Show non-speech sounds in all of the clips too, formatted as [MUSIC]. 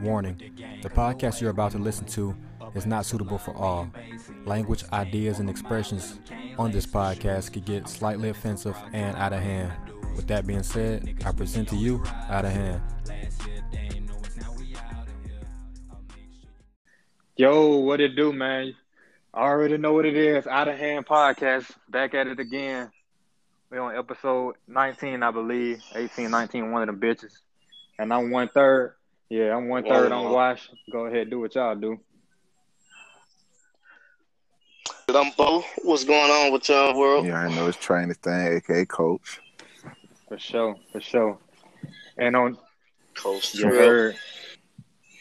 Warning The podcast you're about to listen to is not suitable for all. Language, ideas, and expressions on this podcast could get slightly offensive and out of hand. With that being said, I present to you Out of Hand. Yo, what it do, man? I already know what it is. Out of Hand Podcast. Back at it again. We on episode 19, I believe. 18, 19, one of them bitches. And I'm one third. Yeah, I'm one third on Wash. Go ahead, do what y'all do. I'm Bo. What's going on with y'all world? Yeah, I know it's training thing, aka coach. For sure, for sure. And on Coach you heard.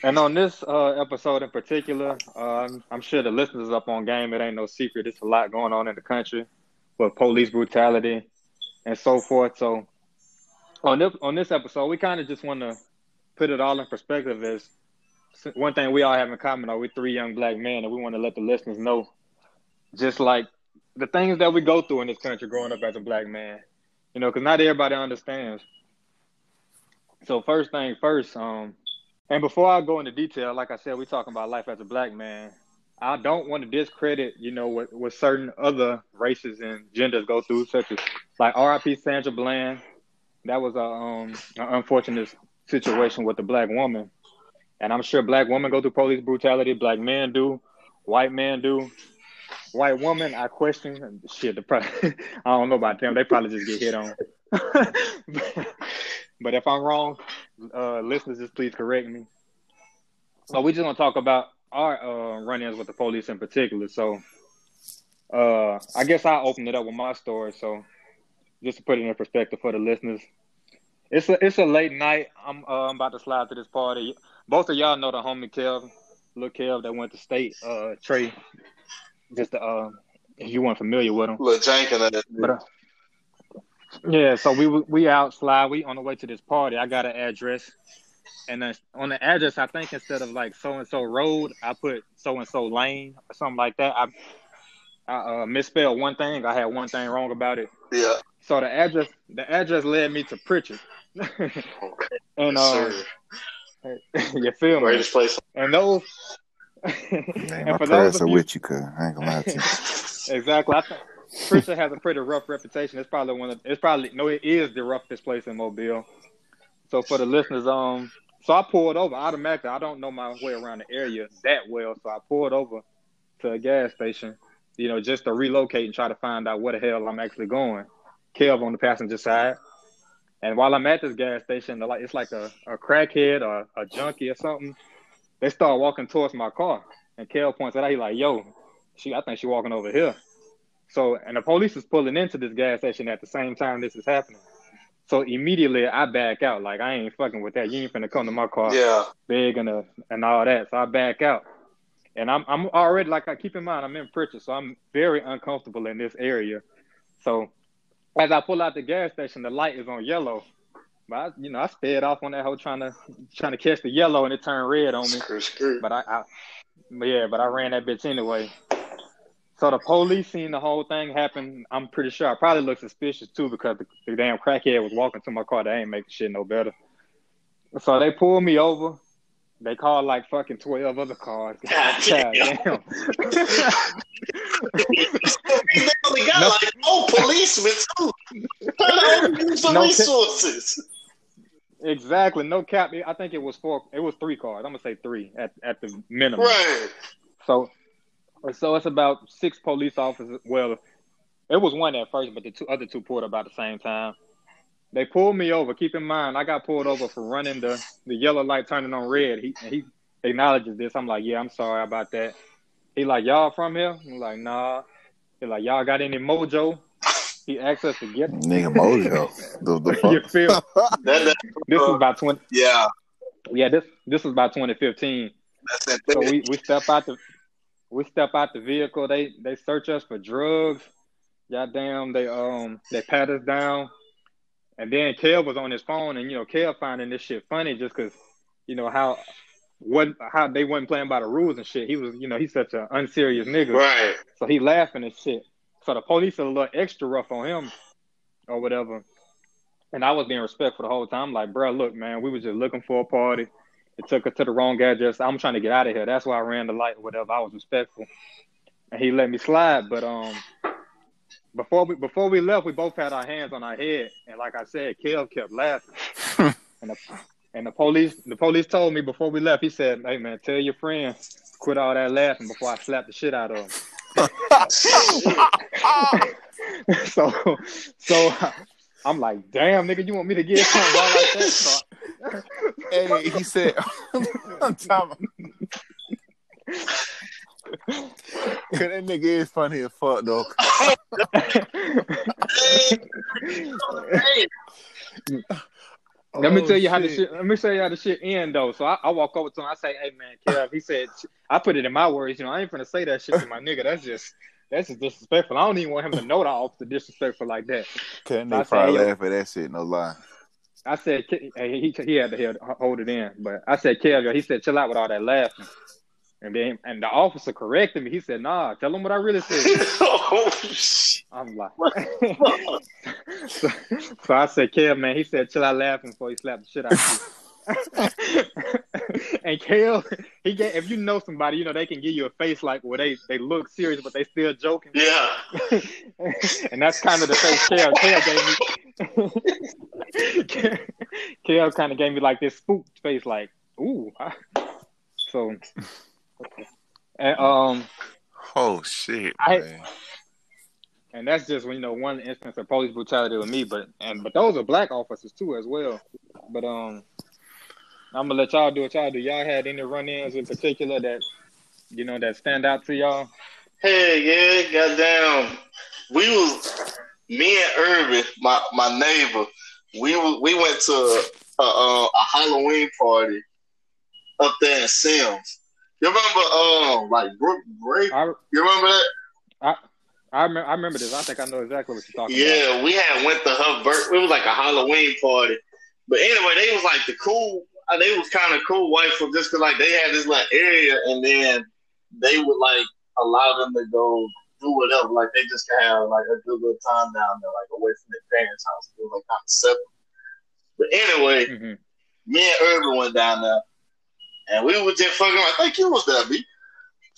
And on this uh, episode in particular, uh, I'm sure the listeners up on game. It ain't no secret. It's a lot going on in the country with police brutality and so forth. So on this on this episode, we kind of just want to put it all in perspective. is one thing we all have in common are we three young black men, and we want to let the listeners know, just like the things that we go through in this country growing up as a black man. You know, because not everybody understands. So first thing first, um, and before I go into detail, like I said, we're talking about life as a black man. I don't want to discredit, you know, what, what certain other races and genders go through, such as like R.I.P. Sandra Bland. That was a um an unfortunate situation with the black woman, and I'm sure black women go through police brutality. Black men do, white men do. White woman, I question. Shit, the [LAUGHS] I don't know about them. They probably just get hit on. [LAUGHS] but if I'm wrong, uh, listeners, just please correct me. So we just gonna talk about our uh, run-ins with the police in particular. So uh, I guess I'll open it up with my story. So just to put it in perspective for the listeners, it's a it's a late night. I'm uh, I'm about to slide to this party. Both of y'all know the homie Kev, little Kev that went to state. Uh, Trey, just uh, if you weren't familiar with him. Look, Jenkins. that- But uh, yeah, so we we out slide. We on the way to this party. I got an address, and then on the address, I think instead of like so and so road, I put so and so lane or something like that. I I uh, misspelled one thing. I had one thing wrong about it. Yeah. So the address the address led me to Prichard. And Yes, uh, sir. [LAUGHS] you feel me? Greatest place. And those. Man, [LAUGHS] and my for prayers those are of you, with you, cuz. I ain't gonna lie to you. [LAUGHS] exactly. I think Prichard has a pretty rough reputation. It's probably one of it's probably no, it is the roughest place in Mobile. So for the listeners, um, so I pulled over automatically. I don't know my way around the area that well, so I pulled over to a gas station, you know, just to relocate and try to find out where the hell I'm actually going. Kev on the passenger side. And while I'm at this gas station, the like it's like a, a crackhead or a junkie or something. They start walking towards my car, and Kev points it out. He like, "Yo, she, I think she walking over here." So, and the police is pulling into this gas station at the same time this is happening. So immediately I back out, like I ain't fucking with that. You ain't finna come to my car, Yeah. big and uh, and all that. So I back out, and I'm I'm already like I keep in mind I'm in Prichard, so I'm very uncomfortable in this area. So as I pull out the gas station, the light is on yellow. But I, you know, I sped off on that hoe trying to trying to catch the yellow, and it turned red on me. But I, I yeah, but I ran that bitch anyway. So the police seen the whole thing happen. I'm pretty sure I probably looked suspicious too because the, the damn crackhead was walking to my car. They ain't making shit no better. So they pulled me over. They called like fucking twelve other cars. [LAUGHS] God damn. damn. [LAUGHS] [LAUGHS] they only got No. like four policemen too. How do they use No, ca- resources? exactly. No cap. I think it was four. It was three cars. I'm gonna say three at at the minimum. Right. So, so it's about six police officers. Well, it was one at first, but the two other two pulled up about the same time. They pulled me over. Keep in mind, I got pulled over for running the, the yellow light turning on red. He he acknowledges this. I'm like, yeah, I'm sorry about that. He like, y'all from here? I'm like, nah. He like, y'all got any mojo? He asked us to get. [LAUGHS] Nigga Mojo. The, the [LAUGHS] you fuck? feel? [LAUGHS] That, that, This is about twenty. yeah. Yeah, this this is about 2015. That's So we, we step out the we step out the vehicle. They they search us for drugs. Goddamn, they um they pat us down. And then Kev was on his phone, and you know Kev finding this shit funny just because you know how what how they wasn't playing by the rules and shit. He was you know he's such an unserious nigga, Right. so he laughing and shit. So the police are a little extra rough on him or whatever. And I was being respectful the whole time. like, bro, look, man, we was just looking for a party. It took us to the wrong address. I'm trying to get out of here. That's why I ran the light, whatever. I was respectful, and he let me slide. But um, before we before we left, we both had our hands on our head, and like I said, Kev kept laughing, [LAUGHS] and the and the police the police told me before we left. He said, "Hey man, tell your friend quit all that laughing before I slap the shit out of him." [LAUGHS] so so I'm like, damn, nigga, you want me to get something like that? So, hey, he said, [LAUGHS] Cause that nigga is funny as fuck though. [LAUGHS] Let me oh, tell you how the shit. Let me tell you how the shit end though. So I, I walk over to him. I say, "Hey man, Kev." He said, "I put it in my words. You know, I ain't gonna say that shit to my nigga. That's just that's just disrespectful. I don't even want him to know that I officer disrespectful like that." Couldn't so probably laugh at that shit? No lie. I said he he had to hold it in, but I said, "Kev," he said, "Chill out with all that laughing." And then and the officer corrected me. He said, "Nah, tell him what I really said." [LAUGHS] oh, I'm like, [LAUGHS] so, so, I said, "Kev, man." He said, "Chill out laughing before he slapped the shit out of you." [LAUGHS] and Kale, he get if you know somebody, you know they can give you a face like where they they look serious but they still joking. Yeah. and that's kind of the face Kale Kale gave me. Kale kind of gave me like this spooked face, like, "Ooh." So and um, oh shit, I, man. and that's just you know one instance of police brutality with me, but and but those are black officers too as well. But um, I'm gonna let y'all do what y'all do. Y'all had any run-ins in particular that you know that stand out to y'all? Hey, yeah, goddamn. We was me and Irvin, my my neighbor. We we went to a, a, a Halloween party up there in Semmes you remember, um, like Brook Break? I, you remember that? I I, rem- I remember this. I think I know exactly what you're talking yeah, about. Yeah, we had went to her birth. It was like a Halloween party, but anyway, they was like the cool. Uh, they was kind of cool white folks just cause like they had this like area, and then they would like allow them to go do whatever. Like they just could have like a good little time down there, like away from their parents' house. It was like kind of separate. But anyway, mm-hmm. me and Irvin went down there and we were just fucking. I think you was there, B.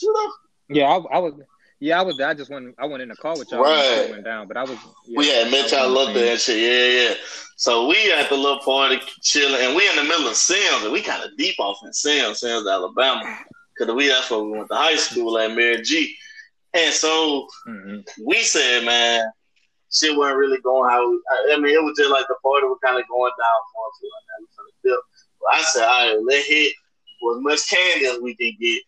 You know? Yeah, I, I, was. Yeah, I was. I just went. I went in the car with y'all. Right. Went down, but I was. Yeah, we had met y'all up there and shit. Yeah, yeah. So we at the little party chilling, and we in the middle of Semmes, and we kind of deep off in Semmes, Semmes, Alabama, because we that's where we went to high school at Mary G. And so mm-hmm. we said, man, shit wasn't really going how we, I mean, it was just like the party was kind of going down for us. Like I said, all right, let hit as much candy as we can get.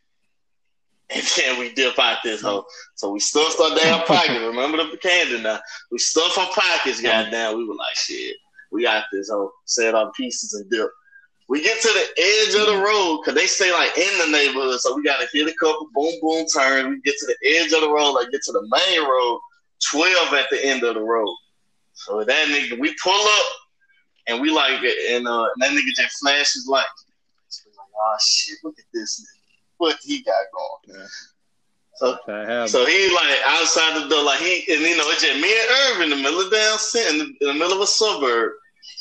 And [LAUGHS] then we dip out this hole. So we stuffed our damn pockets. Remember the candy now? We stuffed our pockets, goddamn. We were like, shit, we got this hole. Set our pieces and dip. We get to the edge of the road because they stay like in the neighborhood. So we got to hit a couple boom boom turns. We get to the edge of the road, like get to the main road, 12 at the end of the road. So that nigga, we pull up and we like, and, uh, and that nigga just flashes lights oh shit, look at this nigga. What he got going. Yeah. So, so he like outside the door, like he and you know it's just me and Irvin in the middle of down in the, in the middle of a suburb,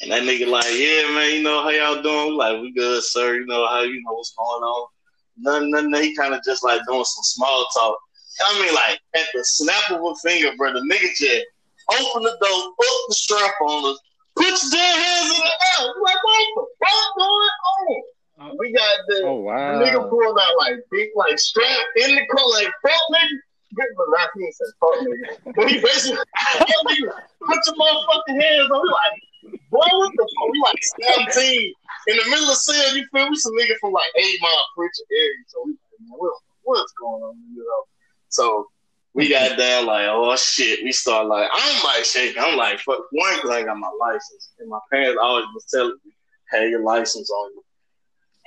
and that nigga like, yeah, man, you know how y'all doing? Like, we good, sir. You know how you know what's going on? Nothing, nothing. He kind of just like doing some small talk. I mean, like at the snap of a finger, bro, the nigga just open the door, put the strap on us, put your damn hands in the air. Like, what the fuck going on? Uh, we got the, oh, wow. the nigga pulled out like big like strap in the car like fuck nigga. My lap he said fuck nigga. But he basically [LAUGHS] put your motherfucking hands on. We like, boy, what the fuck? We like 17 in the middle of sale. You feel? We some nigga from like eight mile preacher area. So we like, man, what, what's going on? You know. So we got down like, oh shit. We start like, I'm like shaking. I'm like, fuck one because I got my license, and my parents always was telling me, "Have your license on you."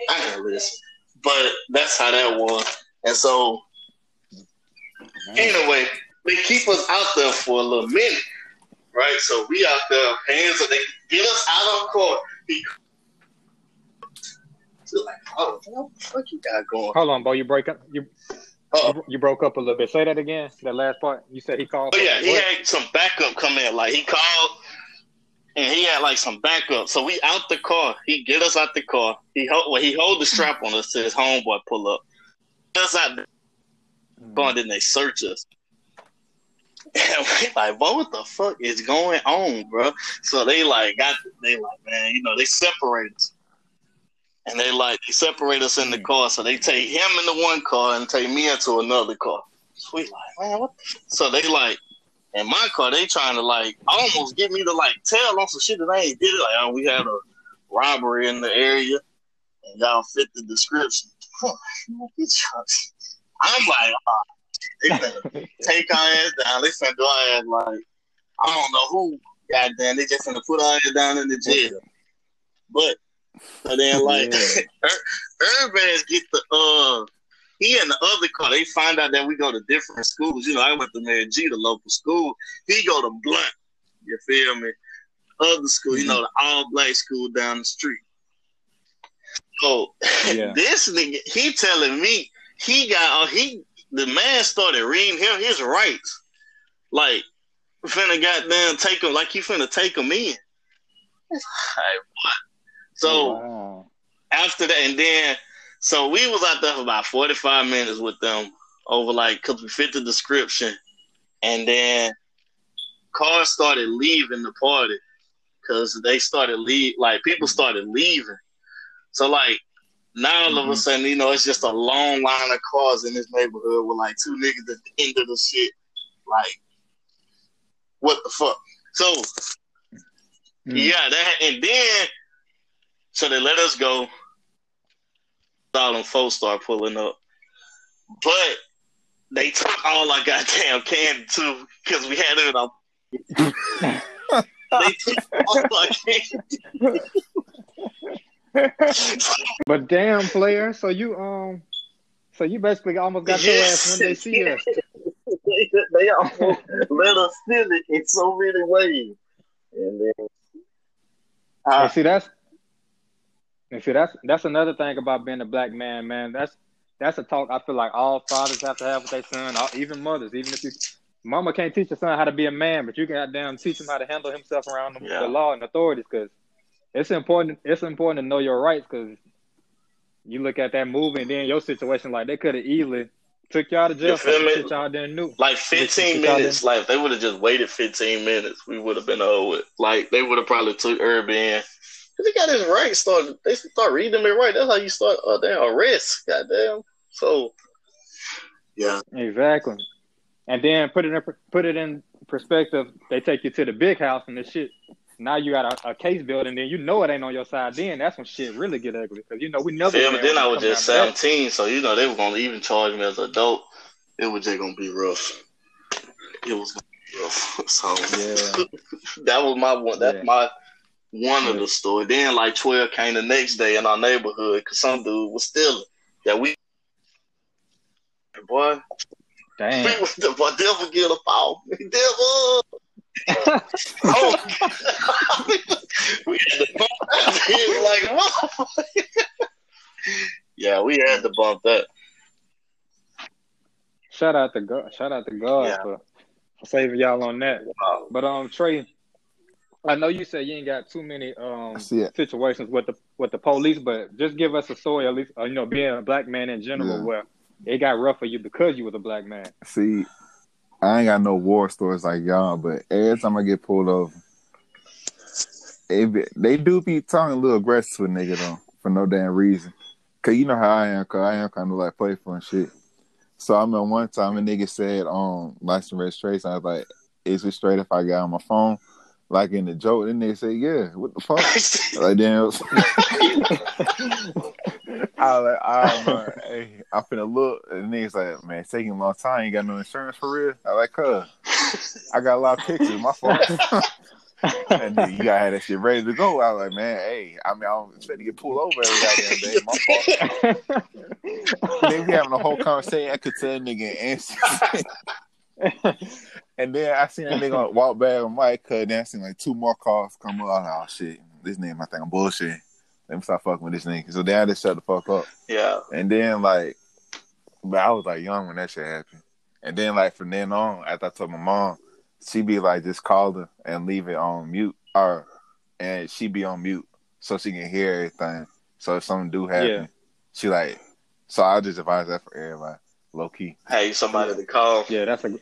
I can listen. But that's how that was. And so, anyway, they keep us out there for a little minute, right? So we out there paying so they get us out of court. [LAUGHS] Like, oh, what the fuck you got going? Hold on, boy. You break up. You uh you broke up a little bit. Say that again. That last part. You said he called. Oh yeah, he what? had some backup come in. Like he called and he had like some backup. So we out the car. He get us out the car. He hold well, he hold the strap on us to his homeboy pull up. Us out the car, and then they search us. And we like, what the fuck is going on, bro? So they like got they like, man, you know, they separate us. And they like they separate us in the hmm. car. So they take him in the one car and take me into another car. So we like, man, what the so they like in my car, they trying to like almost get me to like tell on some shit that I ain't did it. Like, oh, we had a robbery in the area, and y'all fit the description. [LAUGHS] [LAUGHS] I'm like, oh, they finna take our ass down. They finna do our ass like I don't know who. Goddamn, they just finna put our ass down in the jail. But and then like yeah. [LAUGHS] Get the uh he and the other car, they find out that we go to different schools. You know, I went to Mary G, the local school. He go to Blount. You feel me? Other school, you know, the all black school down the street. So [LAUGHS] yeah. this nigga, he telling me he got uh, he the man started reading him his rights. Like finna goddamn take him like he finna take him in. [SIGHS] Like? So wow. after that, and then so we was out there for about 45 minutes with them over like, cause we fit the description. And then cars started leaving the party because they started leave, like people mm-hmm. started leaving. So like now all mm-hmm. of a mm-hmm. sudden, you know, it's just a long line of cars in this neighborhood with like two niggas at the end of the shit. Like, what the fuck? So mm-hmm. yeah, that and then so they let us go all them folks start pulling up. But they took all our goddamn candy too, because we had it on. [LAUGHS] they took all our candy. [LAUGHS] but damn, player. So you um, so you basically almost got your ass when [LAUGHS] they see us. they, they almost let us steal it in so many ways. And then, uh, see, that's and see, that's that's another thing about being a black man, man. That's that's a talk I feel like all fathers have to have with their son, all, even mothers. Even if you, mama can't teach your son how to be a man, but you can goddamn teach him how to handle himself around the, yeah. the law and authorities. Because it's important. It's important to know your rights. Because you look at that movie and then your situation, like they could have easily took y'all to jail for shit y'all didn't know. Like 15 minutes. Like they would have just waited 15 minutes, we would have been over. Like they would have probably took Irvin he got his right started. They start reading it right. That's how you start a uh, damn arrest. Goddamn. So, yeah, exactly. And then put it in put it in perspective. They take you to the big house and the shit. Now you got a, a case building. Then you know it ain't on your side. Then that's when shit really get ugly because you know we never. Yeah, but then I was just seventeen, so you know they were gonna even charge me as an adult. It was just gonna be rough. It was rough. [LAUGHS] So yeah, [LAUGHS] that was my one. That's yeah. my one of the store. Then like twelve came the next day in our neighborhood because some dude was stealing. That we, boy, damn, the boy devil get a fall. Devil. oh, we had to bump that like yeah, we had to bump that. Shout out to God! Shout out to God yeah. for saving y'all on that. Wow. But um, Trey, I know you said you ain't got too many um situations with the with the police, but just give us a story at least. Uh, you know, being a black man in general, yeah. where it got rough for you because you was a black man. See, I ain't got no war stories like y'all, but every time I get pulled over, be, they do be talking a little aggressive with nigga though for no damn reason. Cause you know how I am, cause I am kind of like playful and shit. So I remember one time a nigga said um license and registration. I was like, "Is it straight if I got on my phone?" Like in the joke, and they say, "Yeah, what the fuck?" [LAUGHS] like damn. [LAUGHS] I was like, "Ah, [LAUGHS] man, hey, I'm finna look," and niggas like, "Man, it's taking a long time. You ain't got no insurance for real." I like, "Cuz, I got a lot of pictures. My fault." and then you gotta have that shit ready to go. I was like, "Man, hey, I mean, I'm expecting to get pulled over every goddamn day. My fault." then we having a whole conversation. I could tell nigga answer. And then I seen a nigga walk back on Mike, cause then I seen like two more cars come up. I was like, oh shit, this nigga I think I'm bullshit. Let me stop fucking with this nigga. So then I just shut the fuck up. Yeah. And then like, but I was like young when that shit happened. And then like from then on, after I told my mom, she be like just call her and leave it on mute or and she be on mute so she can hear everything. So if something do happen, Yeah. she like. So I just advise that for everybody, low key. Hey, somebody to call. Yeah, that's a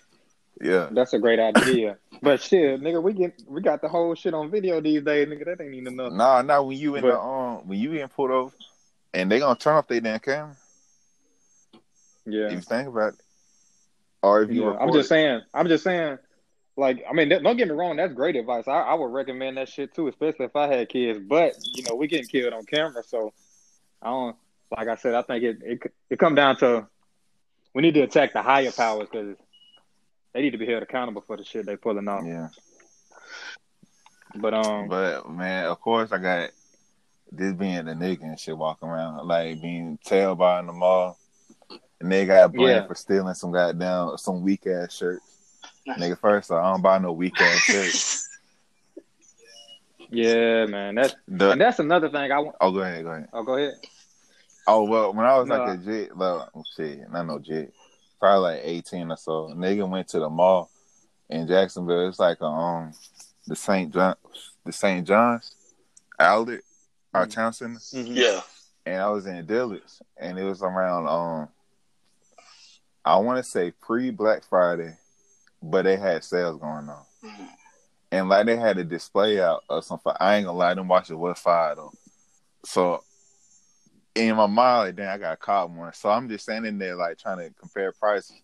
Yeah, that's a great idea. but shit, nigga, we get we got the whole shit on video these days, nigga. That ain't even enough. nah, nah. When you in But- the um, when you in pulled over, and they gonna turn off their damn camera. Yeah. If you think about it, or if you, Yeah, I'm just saying. I'm just saying. Like, I mean, don't get me wrong. That's great advice. I, I would recommend that shit too, especially if I had kids. But you know, we getting killed on camera, so I don't. Like I said, I think it it it come down to we need to attack the higher powers because they need to be held accountable for the shit they pulling off. Yeah, But um, but man, of course I got this being the nigga and shit walking around like being tailed by in the mall. And they got blamed Yeah. for stealing some goddamn some weak ass shirts. Nigga, first off, I don't buy no weak ass shirts. [LAUGHS] yeah, man, that's The- and that's another thing I want. oh, go ahead, go ahead. Oh, go ahead. Oh well, when I was No, like I- a jit, like oh, shit, not no jit, probably like eighteen or so. Nigga went to the mall in Jacksonville. It's like a, um the St. John, the St. John's outlet, our Mhm. town center, Mhm. Yeah. and I was in Dillard's, and it was around um I want to say pre Black Friday, but they had sales going on, Mhm. and like they had a display out of some. I ain't gonna lie, them watches was fire though. So in my mind, like, damn, I got caught one. So I'm just standing there, like, trying to compare prices.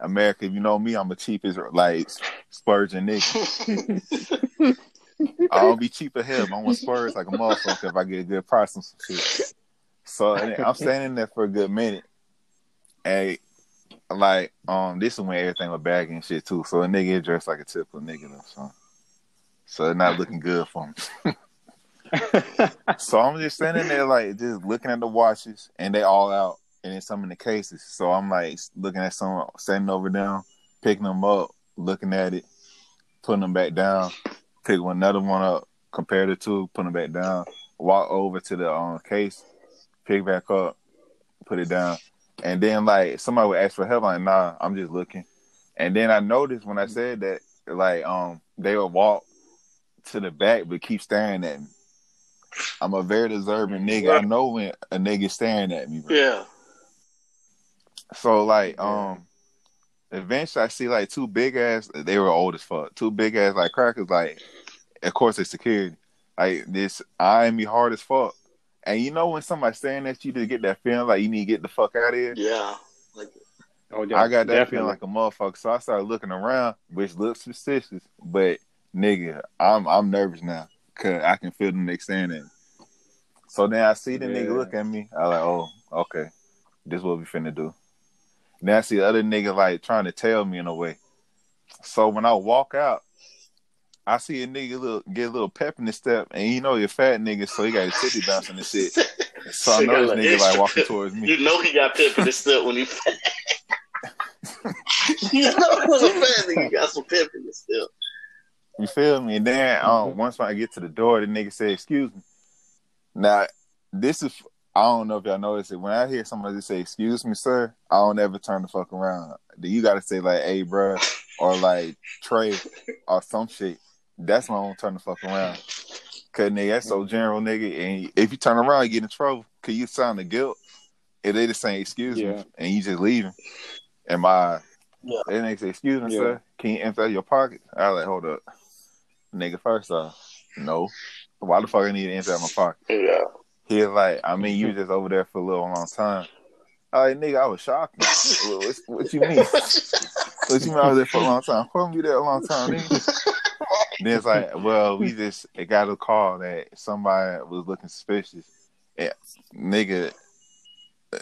America, if you know me, I'm a cheapest, like, splurging nigga. I don't be cheap as hell, I'm gonna like a motherfucker if I get a good price on some shit. So I'm standing there for a good minute. And, like, um, this is when everything was bagging and shit, too. So a nigga dressed like a typical nigga, though, so. So it's not looking good for me. [LAUGHS] So I'm just standing there, like, just looking at the watches, and they all out, and then some in the cases. So I'm like looking at some, standing over them, picking them up, looking at it, putting them back down, pick another one up, compare the two, put them back down, walk over to the um, case, pick back up, put it down, and then like somebody would ask for help, like nah, I'm just looking, and then I noticed when I said that, like um, they would walk to the back but keep staring at me. I'm a very deserving nigga. I know when a nigga staring at me. Bro. Yeah. So like, Yeah. um, eventually I see like two big ass. They were old as fuck. Two big ass like crackers. Like, of course it's security. Like this eyeing me hard as fuck. And you know when somebody staring at you to get that feeling like you need to get the fuck out of here. Yeah. Like Oh, yeah, I got that definitely. feeling like a motherfucker. So I started looking around, which looks suspicious. But nigga, I'm I'm nervous now because I can feel the nigga standing. So then I see the Yeah. nigga look at me. I like, oh, okay, this what we finna do. Then I see the other nigga like trying to tell me in a way. So when I walk out, I see a nigga little, get a little pep in his step, and you know you're fat nigga, so he got his titty bouncing and shit. [LAUGHS] So I know this nigga like walking towards me. You know he got pep in his step when he fat. [LAUGHS] [LAUGHS] You know when a fat nigga got some pep in his step. You feel me? And then um, once I get to the door, the nigga say, "Excuse me." Now, this is I don't know if y'all notice it. When I hear somebody say, "Excuse me, sir," I don't ever turn the fuck around. You got to say like, "Hey, bro," or like Trey or some shit. That's when I don't turn the fuck around. Cause nigga, that's so general, nigga. And if you turn around, you get in trouble. Cause you sound the guilt. And they just saying excuse Yeah. me and you just leaving. And my Yeah. they nigga say, excuse me, Yeah. sir, can you empty out your pocket? I like, hold up. Nigga, first off, no. Why the fuck I need to out my pocket? Yeah. He was like, I mean, you just over there for a little long time. I like, nigga, I was shocked. what, what, you mean? What you mean I was there for a long time? Why be there a long time, nigga? [LAUGHS] then it's like, well, we just it got a call that somebody was looking suspicious. Yeah, nigga,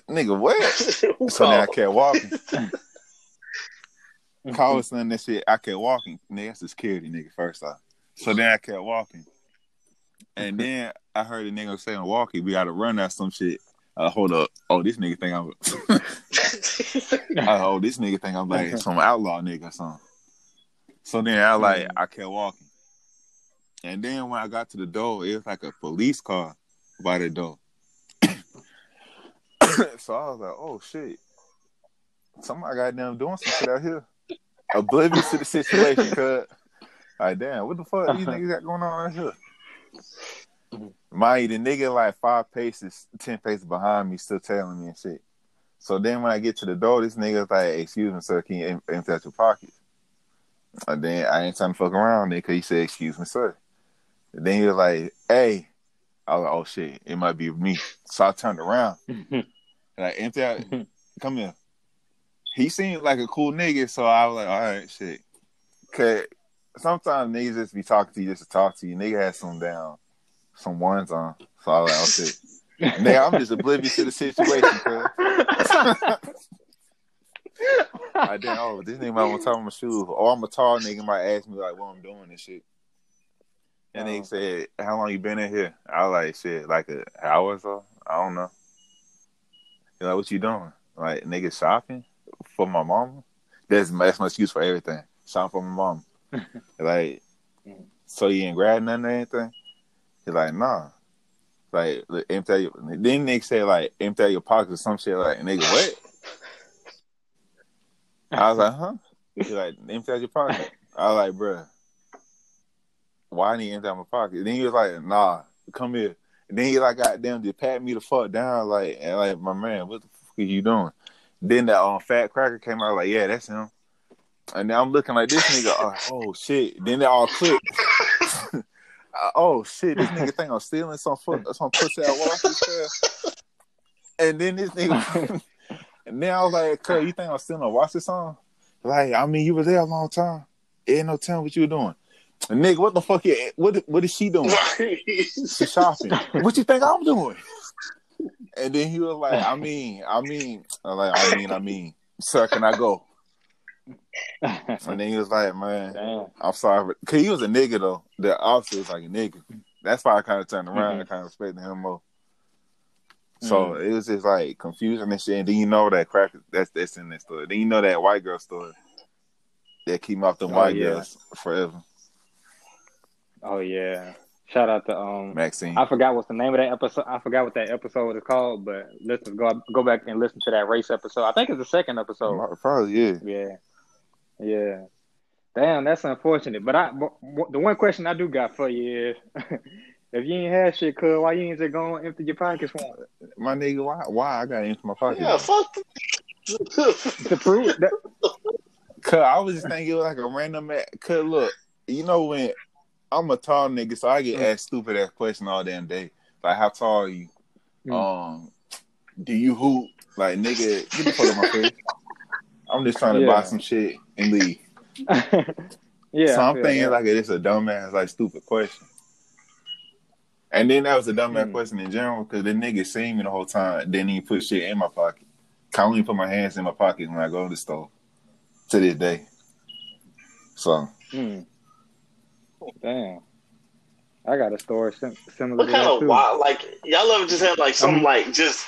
nigga, what? [LAUGHS] So then I kept walking. [LAUGHS] Call was saying that shit. I kept walking. Nigga, that's the security nigga first off. So then I kept walking. And then I heard a nigga saying, walkie, we gotta run out some shit. Uh, hold up. Oh, this nigga think I'm [LAUGHS] I, oh, this nigga think I'm like some outlaw nigga or something. So then I like I kept walking. And then when I got to the door, it was like a police car by the door. [COUGHS] so I was like, oh shit. Somebody got them doing some shit out here. Oblivious to the situation, [LAUGHS] cuz like damn, what the fuck these [LAUGHS] niggas got going on out here? Mind you, the nigga like five paces, ten paces behind me, still telling me and shit. So then when I get to the door, this nigga's like, "Excuse me, sir, can you em- empty out your pockets?" And uh, then I ain't trying to fuck around, nigga. He said, "Excuse me, sir." And then he was like, "Hey," I was like, "Oh shit, it might be me." So I turned around [LAUGHS] and I empty out. [LAUGHS] Come here. He seemed like a cool nigga, so I was like, "All right, shit." Cause sometimes niggas just be talking to you just to talk to you. Nigga had some down, some ones on. So I was like, "Oh shit." Nigga, I'm just oblivious to the situation, cuz. I didn't. Oh, this nigga might want to talk my shoes. Or I'm a tall nigga might ask me like what I'm doing and shit. And Oh. they said, "How long you been in here?" I was like, "Shit, like an hour or so. I don't know." You like, what you doing? Like, nigga shopping for my mama? That's that's my excuse for everything. Shopping for my mama. [LAUGHS] like, so you ain't grab nothing or anything? He's like, nah. Like, empty your, then they say, like empty out your pockets or some shit. Like, nigga, what? I was like, huh? He's like, empty out your pocket. I was like, bruh, why I need empty out my pocket? Then he was like, nah, come here. And then he like goddamn just pat me the fuck down, like, and like, my man, what the fuck are you doing? Then that um, fat cracker came out like, yeah, that's him. And now I'm looking like this nigga. Oh, [LAUGHS] oh shit! Then they all clicked. Uh, [LAUGHS] oh shit! This nigga think I'm stealing some foot, some pussy out watches. And then this nigga, [LAUGHS] and then I was like, "Cuz, you think I'm stealing a watch this song?" Like, I mean, you was there a long time. Ain't no telling what you were doing. And nigga, what the fuck? You, what what is she doing? She shopping. What you think I'm doing? And then he was like, I mean, I mean, I like, I mean, I mean, sir, can I go? [LAUGHS] And then he was like, man, Damn. I'm sorry, but cause he was a nigga though. The officer was like a nigga. That's why I kind of turned around Mhm. and kind of respected him more. So it was just like confusing and shit. And then you know that crack that's that's in that story. Then you know that white girl story that keep off the Oh, white yeah. girls forever. Oh yeah. Shout out to um Maxine. I forgot what's the name of that episode. I forgot what that episode is called, but let's go go back and listen to that race episode. I think it's the second episode. Probably yeah. Yeah, yeah. Damn, that's unfortunate. But I, but, but the one question I do got for you is, [LAUGHS] if you ain't had shit, cuz why you ain't just going empty your pockets for? My nigga, why why I got into my pocket? Yeah, fuck. [LAUGHS] to prove that? [LAUGHS] Cause I was just thinking it was like a random. a- Cause look, you know when I'm a tall nigga, so I get Mm. asked stupid ass question all damn day. Like, how tall are you? Mm. Um, do you hoop? Like, nigga, get the fuck out my face. I'm just trying to buy some shit and leave. [LAUGHS] yeah. so I I'm thinking that. like it's a dumbass, like stupid question. And then that was a dumbass Mm. question in general because the nigga seen me the whole time. Didn't even put shit in my pocket. I only put my hands in my pocket when I go to the store. To this day. So Mm. Damn. I got a story sim- similar What to kind that of too. wild? Like y'all ever just had like something Um, like just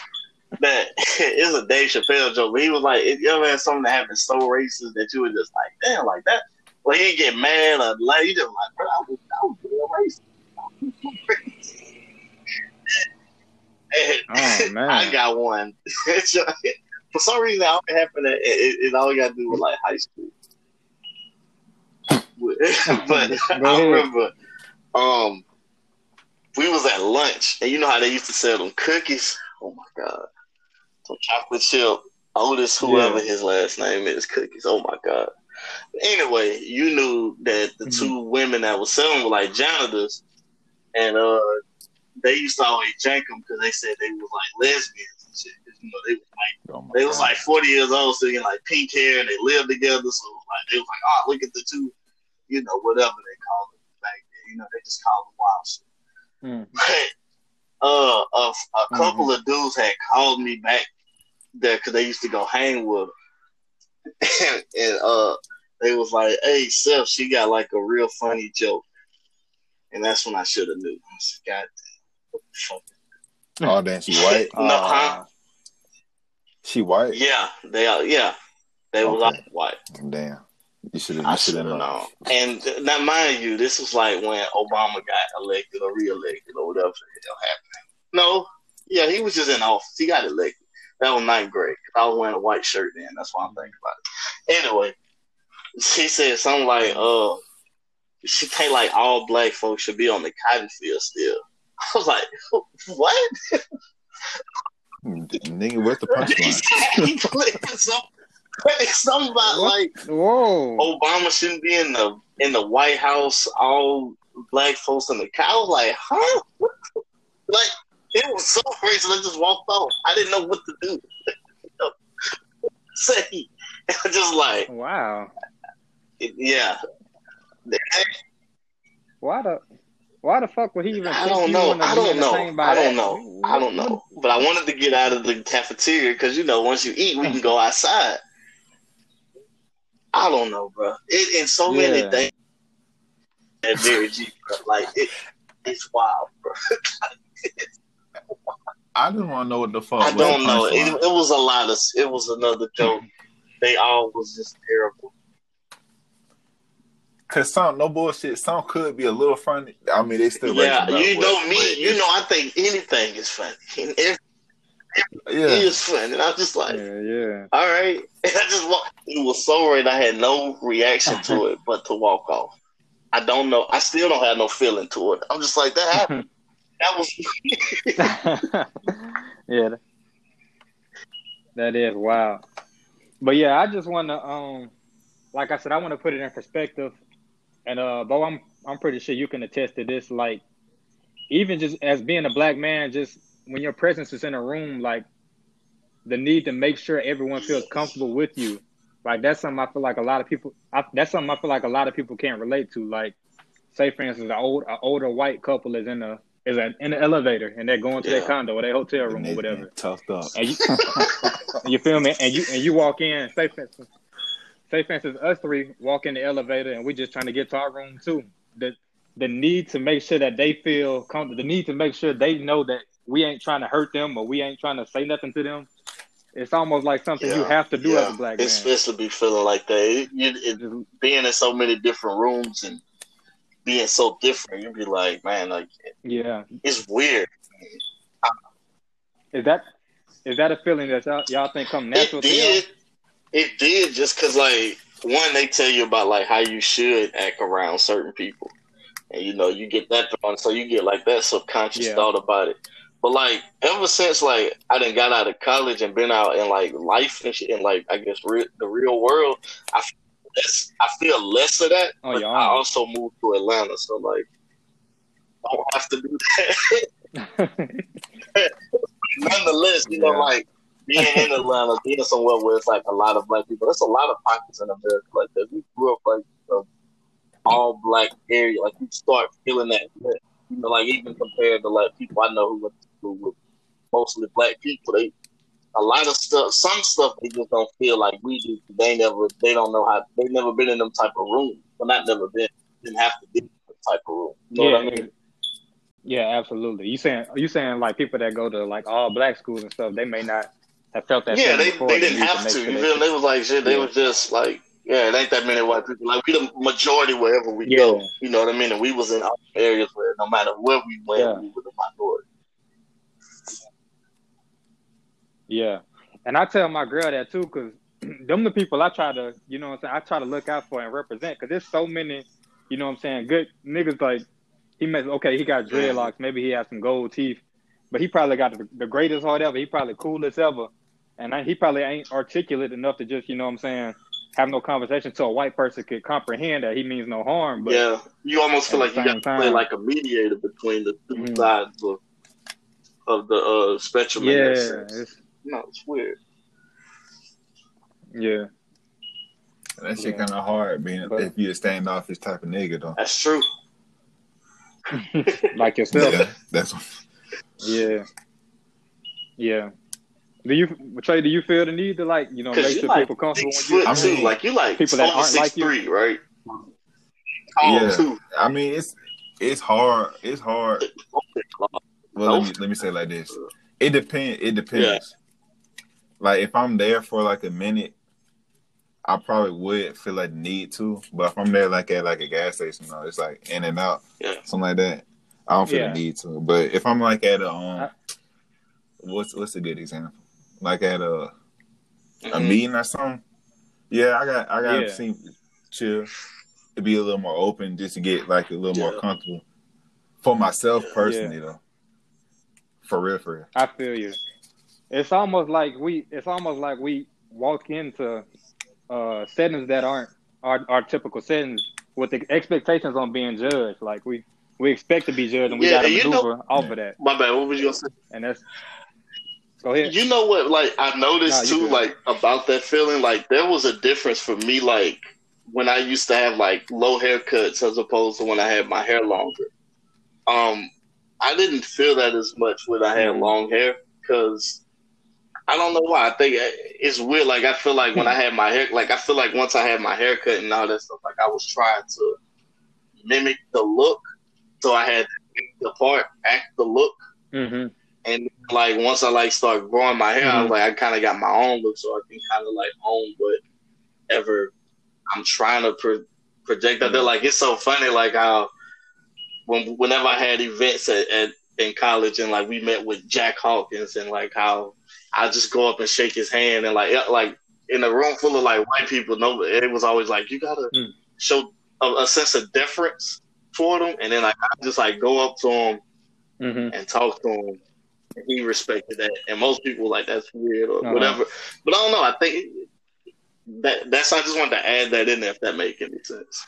that? [LAUGHS] it's a Dave Chappelle joke, but he was like, you ever had something that happened so racist that you were just like, damn, like that. Like he didn't get mad or like you just like, bro, I was, I was being racist. [LAUGHS] I racist. And Oh man. I got one. [LAUGHS] For some reason, it only happened. It, it, it all got to do with like high school. but I remember, um, we was at lunch, and you know how they used to sell them cookies. Oh my god, chocolate chip. Otis, whoever Yeah. his last name is, cookies. Oh my god. Anyway, you knew that the Mhm. two women that was selling were like janitors, and uh, they used to always jank them because they said they was like lesbians and shit. You know, they was like oh my they was like forty years old, still getting like pink hair, and they lived together. So like they was like, oh, look at the two, you know, whatever they called them back then. You know, they just called them wild shit. Mm. But uh, a, a couple of dudes had called me back there because they used to go hang with and, [LAUGHS] and uh, they was like, "Hey, Seth, she got like a real funny joke," and that's when I should have knew. I said, "God damn, what the fuck?" Oh damn, she white. [LAUGHS] No, huh? She white. Yeah, they are. Yeah, they was Okay. like white. Damn. You should have. I should have known. known. And uh, now, mind you, this was like when Obama got elected or reelected or whatever the hell happened. No, yeah, he was just in office. He got elected. That was ninth grade. I was wearing a white shirt then. That's why I'm thinking about it. Anyway, she said something like, "Uh, she think like all black folks should be on the cotton field still. [LAUGHS] I was like, what? Nigga, where's the punchline? [LAUGHS] [LAUGHS] something about What? like Whoa. Obama shouldn't be in the in the White House, all black folks in the was like, huh? What the- Like it was so crazy. I just walked off. I didn't know what to do. [LAUGHS] Say, [LAUGHS] just like, Wow. yeah. Why the why the fuck would he even I don't know. I don't know. I don't know. I don't know. But I wanted to get out of the cafeteria because you know once you eat, we can go outside. I don't know, bro. It and so Yeah. many things. At Mary G, bro. like it, it's wild, bro. [LAUGHS] I didn't want to know what the fuck. I was don't know. It, it was a lot of. It was another joke. They all was just terrible. Cause some no bullshit. Some could be a little funny. I mean, they still Yeah, racist about you what- know but me. You know, I think anything is funny. [LAUGHS] It Yeah. is funny. And I was just like, Yeah, yeah. all right. And [LAUGHS] I just walked. It was so right. I had no reaction to [LAUGHS] it, but to walk off. I don't know. I still don't have no feeling to it. I'm just like that happened. That was [LAUGHS] yeah. that- That is wild. But yeah, I just want to um like I said I want to put it in perspective. And uh Bo, I'm I'm pretty sure you can attest to this like even just as being a black man just when your presence is in a room like the need to make sure everyone feels comfortable with you. Like that's something I feel like a lot of people I, that's something I feel like a lot of people can't relate to like say for instance an old an older white couple is in a is a, in an elevator and they're going to Yeah. their condo or their hotel room or whatever. Toughed up. And you, [LAUGHS] you feel me? And you and you walk in, say for instance, say for instance, us three walk in the elevator and we're just trying to get to our room too. The the need to make sure that they feel comfortable, the need to make sure they know that we ain't trying to hurt them or we ain't trying to say nothing to them. It's almost like something you have to do yeah. as a black man. It's supposed to be feeling like that. It, it, it, mm-hmm. being in so many different rooms and being so different, you'd be like, man, like yeah. it's weird. Is that is that a feeling that y'all, y'all think come natural It did. It did just because, like, one, they tell you about like how you should act around certain people, and you know you get that thrown, so you get like that subconscious Yeah. thought about it. But like ever since like I done got out of college and been out in like life and shit, and like I guess re- the real world, I feel less, I feel less of that. Oh, but. I also moved to Atlanta, so like I don't have to do that. [LAUGHS] Nonetheless, you know, like being in Atlanta, being somewhere where it's like a lot of black people. There's a lot of pockets in America like that. We grew up like a all black area. Like you start feeling that. You know, like even compared to like people I know who went to school with mostly black people, they a lot of stuff. Some stuff they just don't feel like we do. They never. They don't know how. They've never been in them type of rooms. Well, not never been. Didn't have to be in them type of room. You know yeah, what I mean? yeah, absolutely. You saying you saying like people that go to like all black schools and stuff, they may not have felt that. Yeah, they, they didn't have to. You they- feel? They was like shit. They Yeah. was just like, yeah, it ain't that many white people. Like we the majority wherever we Yeah. go. You know what I mean? And we was in areas where no matter where we went, Yeah. we were the minority. Yeah, and I tell my girl that too, cause [CLEARS THROAT] them the people I try to, you know, what I'm saying, I try to look out for and represent, cause there's so many, you know, what I'm saying, good niggas like he may okay, he got dreadlocks, maybe he has some gold teeth, but he probably got the, the greatest heart ever. He probably coolest ever, and I, he probably ain't articulate enough to just, you know, what I'm saying, have no conversation so a white person could comprehend that he means no harm. But yeah, you almost feel like you got to play like a mediator between the two Mhm. sides of of the uh, spectrum. in yeah, that sense. it's, no, it's weird. yeah, That shit Yeah. kind of hard being But- if you're a standoffish type of nigga though. That's true. [LAUGHS] like yourself. Yeah, that's Yeah. Yeah. Do you Trey, do you feel the need to like, you know, make sure like people comfortable six when you I two. mean, like you like people that aren't six like you. three, right? Tall Yeah. too. I mean it's it's hard. It's hard. Well, let me let me say it like this. It depends. It depends. Like if I'm there for like a minute, I probably would feel like need to. But if I'm there like at like a gas station, no, it's like in and out, Yeah. something like that. I don't feel Yeah. the need to. But if I'm like at a um, what's what's a good example? Like at a a Mhm. meeting or something. Yeah, I got I got Yeah. to see chill. To be a little more open just to get like a little Yeah. more comfortable. For myself Yeah. personally though. For real, for real. I feel you. It's almost like we. It's almost like we walk into uh, settings that aren't our, our typical settings with the expectations on being judged. Like we we expect to be judged, and we Yeah, got to maneuver know- off of that. My bad. What was you gonna say? And that's go ahead. You know what? Like I noticed Nah, too, like about that feeling. Like there was a difference for me. Like when I used to have like low haircuts as opposed to when I had my hair longer. Um, I didn't feel that as much when I had long hair because I don't know why. I think it's weird. Like I feel like when I [LAUGHS] had my hair, like I feel like once I had my haircut and all that stuff, like I was trying to mimic the look. So I had to act the part, act the look. hmm And like once I like start growing my hair, I was Mhm. like I kind of got my own look, so I can kind of like own whatever I'm trying to pro- project out there. Like it's so funny, like how when whenever I had events at, at in college and like we met with Jack Hawkins and like how I just go up and shake his hand and like like in a room full of like white people, no, it was always like you gotta Mm. show a, a sense of deference for them, and then like I just like go up to him hmm and talk to him. And he respected that, and most people like that's weird or Uh-huh. whatever. But I don't know. I think that that's. I just wanted to add that in there if that make any sense.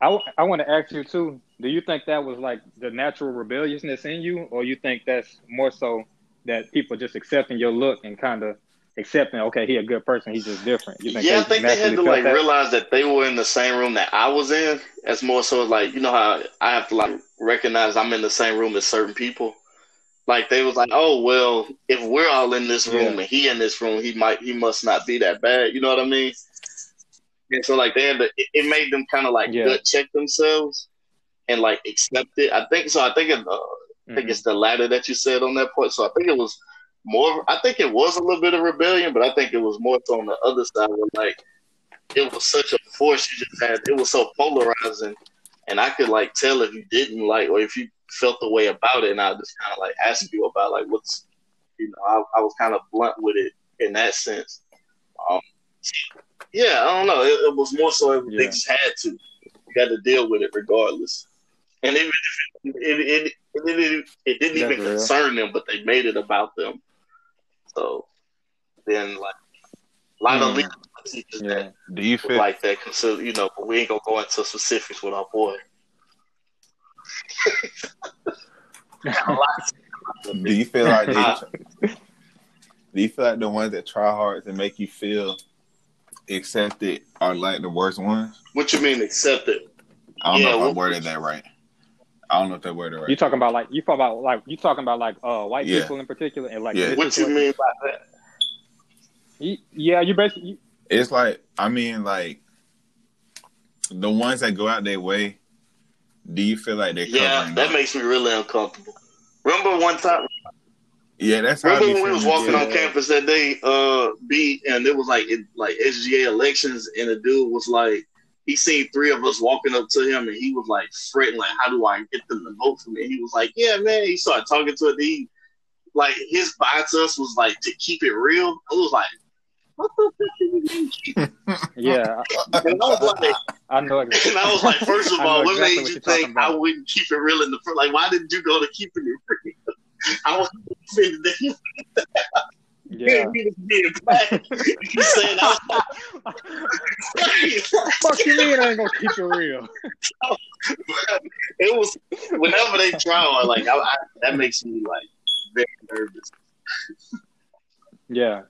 I, I want to ask you too. Do you think that was like the natural rebelliousness in you, or you think that's more so that people just accepting your look and kind of accepting, okay, he a good person, he's just different. You yeah, I think they had to like that? realize that they were in the same room that I was in. As more so like you know how I have to like recognize I'm in the same room as certain people. Like they was like, oh well, if we're all in this room Yeah. and he in this room, he might he must not be that bad. You know what I mean? And so like they had to, it, it made them kind of like Yeah. gut check themselves and like accept it. I think so. I think it, uh, I think Mhm. it's the latter that you said on that point. So I think it was more. I think it was a little bit of rebellion, but I think it was more so on the other side where like it was such a force you just had. It was so polarizing, and I could like tell if you didn't like or if you felt the way about it, and I just kind of like ask you about like what's you know I, I was kind of blunt with it in that sense. Um, yeah, I don't know. It, it was more so it, they Yeah. just had to. You got to deal with it regardless. And even if it it, it, it, it, it didn't That's even real. concern them, but they made it about them. So then, like a lot of Mm. leaders teachers Yeah. that Do you feel like that consider you know, but we ain't gonna go into specifics with our boy. [LAUGHS] Do you feel like Uh, they [LAUGHS] do you feel like the ones that try hard to make you feel accepted are like the worst ones? What you mean accepted? I don't Yeah, know if I well- worded that right. I don't know if that worded right. You talking about like you talking about like you talking about like uh white Yeah. people in particular and like Yeah. What you situation? mean by that? You- yeah, you basically you, It's like I mean, like the ones that go out their way. Do you feel like they're Yeah, that up? makes me really uncomfortable. Remember one time yeah, that's how I Remember when we was walking too. on campus that day, uh, B, and it was like it, like SGA elections, and the dude was like, he seen three of us walking up to him, and he was like fretting, like, how do I get them to vote for me? And he was like, yeah, man. He started talking to it. He like his bite to us was like to keep it real. I was like, what the fuck you mean? [LAUGHS] yeah, And I was like, I, know and. I was like, first of all, what exactly made what you think I wouldn't keep it real in the first? Like, why didn't you go to keeping it real? [LAUGHS] I was offended Yeah. he was being black. He said, I Fuck you mean I ain't gonna keep it real? it was whenever they try like I, I, that makes me like very nervous. Yeah.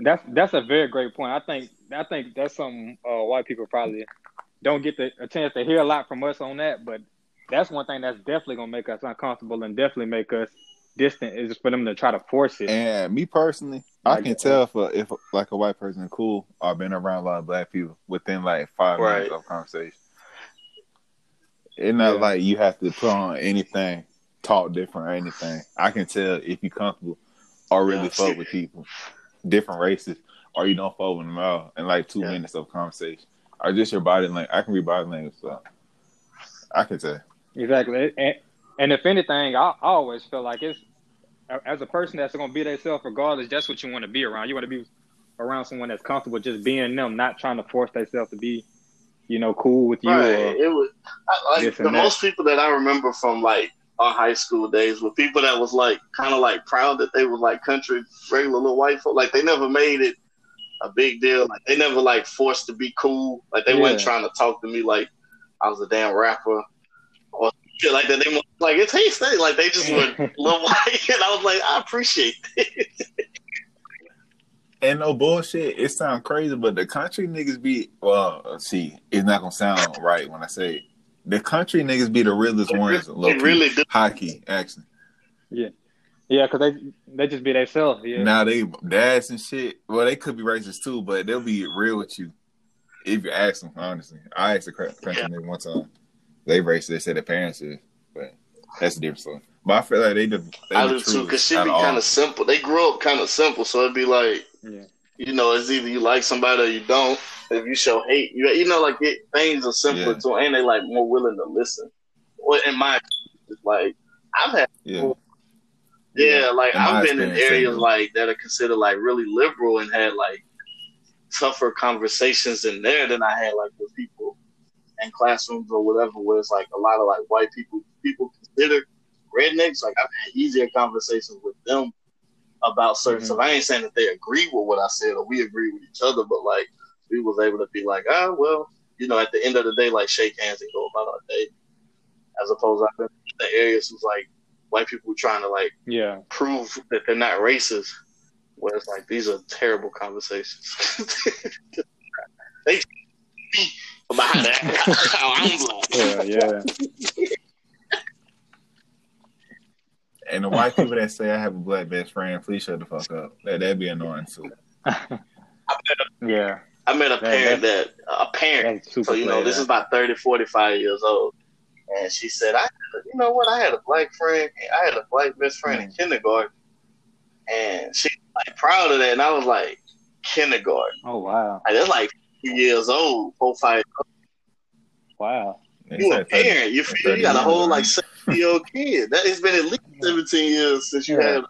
That's that's a very great point. I think I think that's something uh, white people probably don't get the, a chance to hear a lot from us on that, but that's one thing that's definitely gonna make us uncomfortable and definitely make us distant is for them to try to force it. And me personally, I can tell if a, if like a white person is cool or been around a lot of black people within like five Right. minutes of conversation. It's not Yeah. like you have to put on anything, talk different or anything. I can tell if you comfortable or really Yeah. fuck with people, different races, or you don't fuck with them at all in like two Yeah. minutes of conversation. Or just your body language. I can read body language, so I can tell. Exactly. And, and if anything, I, I always feel like it's as a person that's going to be themselves regardless. That's what you want to be around. You want to be around someone that's comfortable just being them, not trying to force themselves to be, you know, cool with you. Right. It was I, like the that. most people that I remember from like our high school days were people that was like kind of like proud that they were like country regular little white folk. Like they never made it a big deal. Like they never like forced to be cool. Like they weren't trying to talk to me like I was a damn rapper shit like that. They were like it's hey state. Like they just were [LAUGHS] little white, [LAUGHS] and I was like I appreciate it. And no bullshit. It sound crazy, but the country niggas be well. See, it's not gonna sound right when I say it. the country niggas be the realest It ones. it really do. hockey actually. yeah, Yeah, because they they just be themselves. Yeah, Now they dads and shit. Well, they could be racist too, but they'll be real with you if you ask them. Honestly, I asked a cra- country nigga one time. They racist. They said their parents is, but that's a different story. But I feel like they the they I the do too, because she out be kind of simple. They grew up kind of simple, so it'd be like, yeah, you know, it's either you like somebody or you don't. If you show hate, you you know, like it, things are simpler Yeah. too, and they like more willing to listen. Well, in my like I've had, Yeah, yeah, like In I've been in areas too. like that are considered like really liberal and had like tougher conversations in there than I had like with people in classrooms or whatever, where it's like a lot of like white people people consider rednecks. Like I've had easier conversations with them about certain Mhm. stuff. I ain't saying that they agree with what I said or we agree with each other, but like we was able to be like, ah, well, you know, at the end of the day, like shake hands and go about our day. As opposed to I've been in the areas who's like white people trying to like yeah. prove that they're not racist. Where it's like these are terrible conversations. [LAUGHS] they about that. how [LAUGHS] oh, I'm black. Yeah, yeah. and the white people that say I have a black best friend, please shut the fuck up. That that'd be annoying too. [LAUGHS] yeah. I met a That- parent that a parent So, you know, this out. is about 30, 45 years old. And she said, I, you know what? I had a black friend. I had a black best friend in kindergarten. And she was like proud of that. And I was like, kindergarten. Oh wow, Like, that's like few years old, four, five. wow. You a parent. You feel you got a whole like 70 year old [LAUGHS] kid. That it's been at least 17 years since you Yeah. had.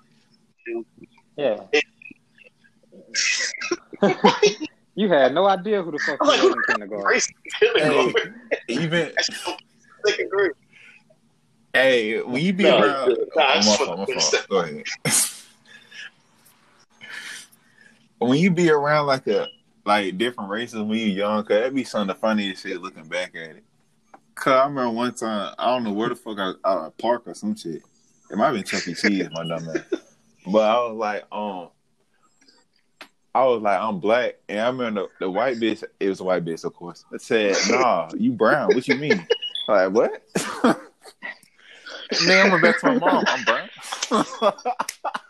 Yeah. [LAUGHS] you had no idea who the fuck I'm you like, was in kindergarten. Race kindergarten. even Second grade. hey, when you be No, around, nah, oh, my fault, my fault. Go ahead. [LAUGHS] when you be around like a like different races when you young, cause that'd be some of the funniest shit looking back at it. Cause I remember one time, I don't know where the fuck I was out at park or some shit. It might have been Chuck E. Cheese, my dumb ass. But I was like, um, I was like, I'm black, and I remember the, the white bitch. It was a white bitch, of course. It said, Nah, you brown. What you mean? I'm like what? Man, I went back to my mom. I'm brown. [LAUGHS]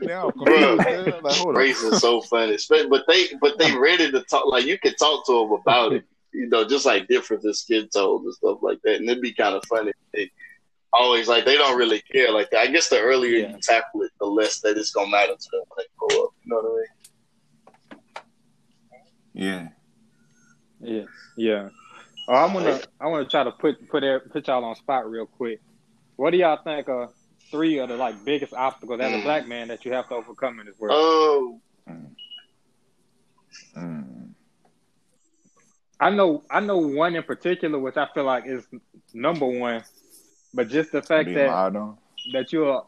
now I'm confused. man. Like, hold. Race is so funny, but they but they [LAUGHS] ready to talk. Like you can talk to them about it, you know, just like different skin tones and stuff like that, and it'd be kind of funny. They always like they don't really care. Like I guess the earlier Yeah. you tackle it, the less that it's gonna matter to them when they grow up. You know what I mean? Yeah. Yeah, yeah. Oh, I'm gonna I want to try to put put put y'all on spot real quick. What do y'all think are three of the like biggest obstacles as a Mm. black man that you have to overcome in this world? Oh, Mm. I know I know one in particular which I feel like is number one, but just the fact Being that lied on. that you're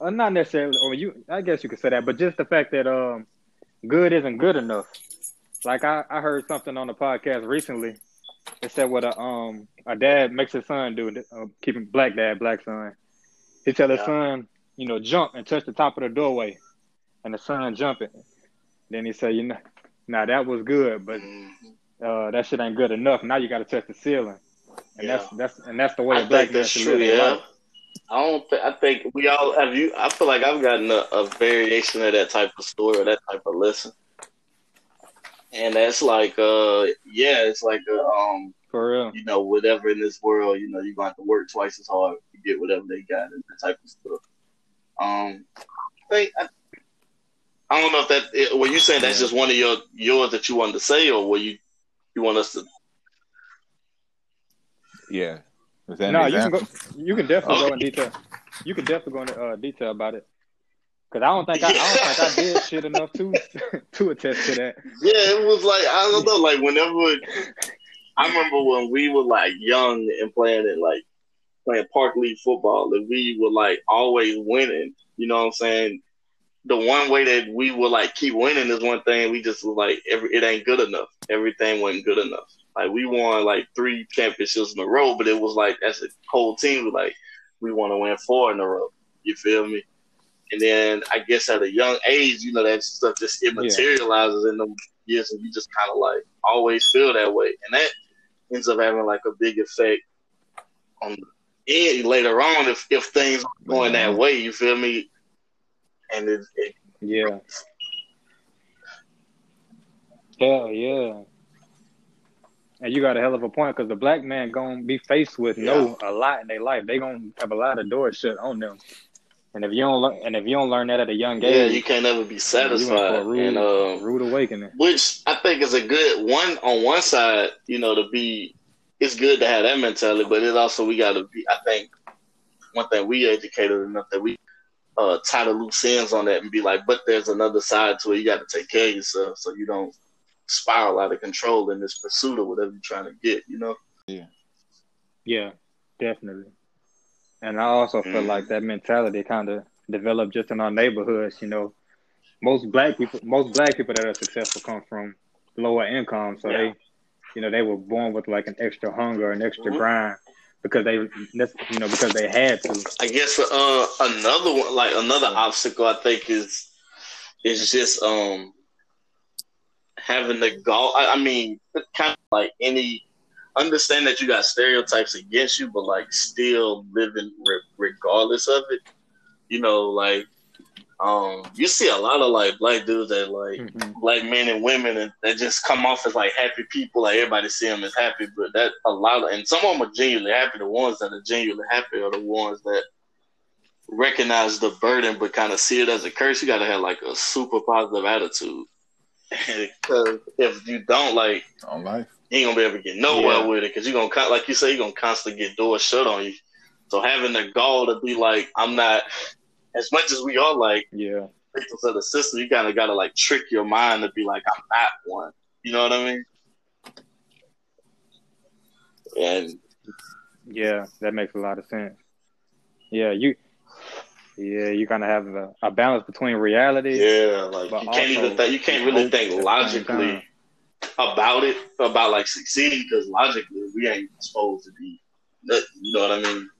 uh, not necessarily or you I guess you could say that, but just the fact that um good isn't good enough. Like I, I heard something on the podcast recently. It said what a um a dad makes his son do, uh, keeping black dad, black son. He tell his Yeah. son, you know, jump and touch the top of the doorway, and the son jumping. Then he said, you know, now that was good, but mhm. uh, that shit ain't good enough. Now you got to touch the ceiling, and Yeah. that's that's and that's the way I black that's should true. Yeah. life. I don't. Th- I think we all have you. I feel like I've gotten a, a variation of that type of story or that type of lesson, and that's like, uh, yeah, it's like, uh, um, For real. you know, whatever in this world, you know, you're going to work twice as hard to get whatever they got and that type of stuff. Um, I I, I don't know if that. It, were you saying that's Yeah. just one of your yours that you wanted to say, or were you you want us to? Yeah. Is that an No, you can go. You can definitely go in detail. You can definitely go into uh, detail about it. Cause I don't think I, I don't think I [LAUGHS] did shit enough to [LAUGHS] to attest to that. Yeah, it was like I don't know, like whenever I remember when we were like young and playing it like playing park league football, and we were like always winning. You know what I'm saying? The one way that we would like keep winning is one thing. We just was like every it ain't good enough. Everything wasn't good enough. Like we won like three championships in a row, but it was like as a whole team, like we want to win four in a row. You feel me? And then I guess at a young age, you know, that stuff just it materializes yeah. in them years, and you just kind of like always feel that way, and that ends up having like a big effect on and later on if if things are going that way. You feel me? And it, it yeah, hell yeah. And you got a hell of a point because the black man gonna be faced with yeah. no a lot in their life. They gonna have a lot of doors shut on them. And if you don't learn, and if you don't learn that at a young age, yeah, you can't ever be satisfied. Rude, and uh, rude awakening, which I think is a good one on one side. You know, to be, it's good to have that mentality, but it also we got to be. I think one thing we educated enough that we uh, tie the loose ends on that and be like, but there's another side to it. You got to take care of yourself so you don't spiral out of control in this pursuit of whatever you're trying to get, you know? Yeah. Yeah, definitely. And I also feel mm. like that mentality kind of developed just in our neighborhoods, you know. Most black people most black people that are successful come from lower income. So yeah. they you know, they were born with like an extra hunger, an extra mm-hmm. grind because they you know, because they had to. I guess uh another one like another obstacle I think is is just um having the goal. I, I mean, kind of like any understand that you got stereotypes against you, but like still living re- regardless of it. You know, like um, you see a lot of like black dudes that like mm-hmm. black men and women and that just come off as like happy people. Like everybody see them as happy, but that a lot of and some of them are genuinely happy. The ones that are genuinely happy are the ones that recognize the burden but kind of see it as a curse. You got to have like a super positive attitude. [LAUGHS] Because if you don't like on life, you ain't gonna be able to get nowhere yeah. with it. Because you're gonna like you say, you're gonna constantly get doors shut on you. So having the goal to be like, I'm not as much as we are like yeah victims of the system. You kind of gotta like trick your mind to be like, I'm not one. You know what I mean? And yeah, that makes a lot of sense. Yeah, you yeah, you kind of have a, a, balance between reality. Yeah, like you can't even think, you can't really think logically about it, about like succeeding, because logically we ain't supposed to be nothing. You know what I mean?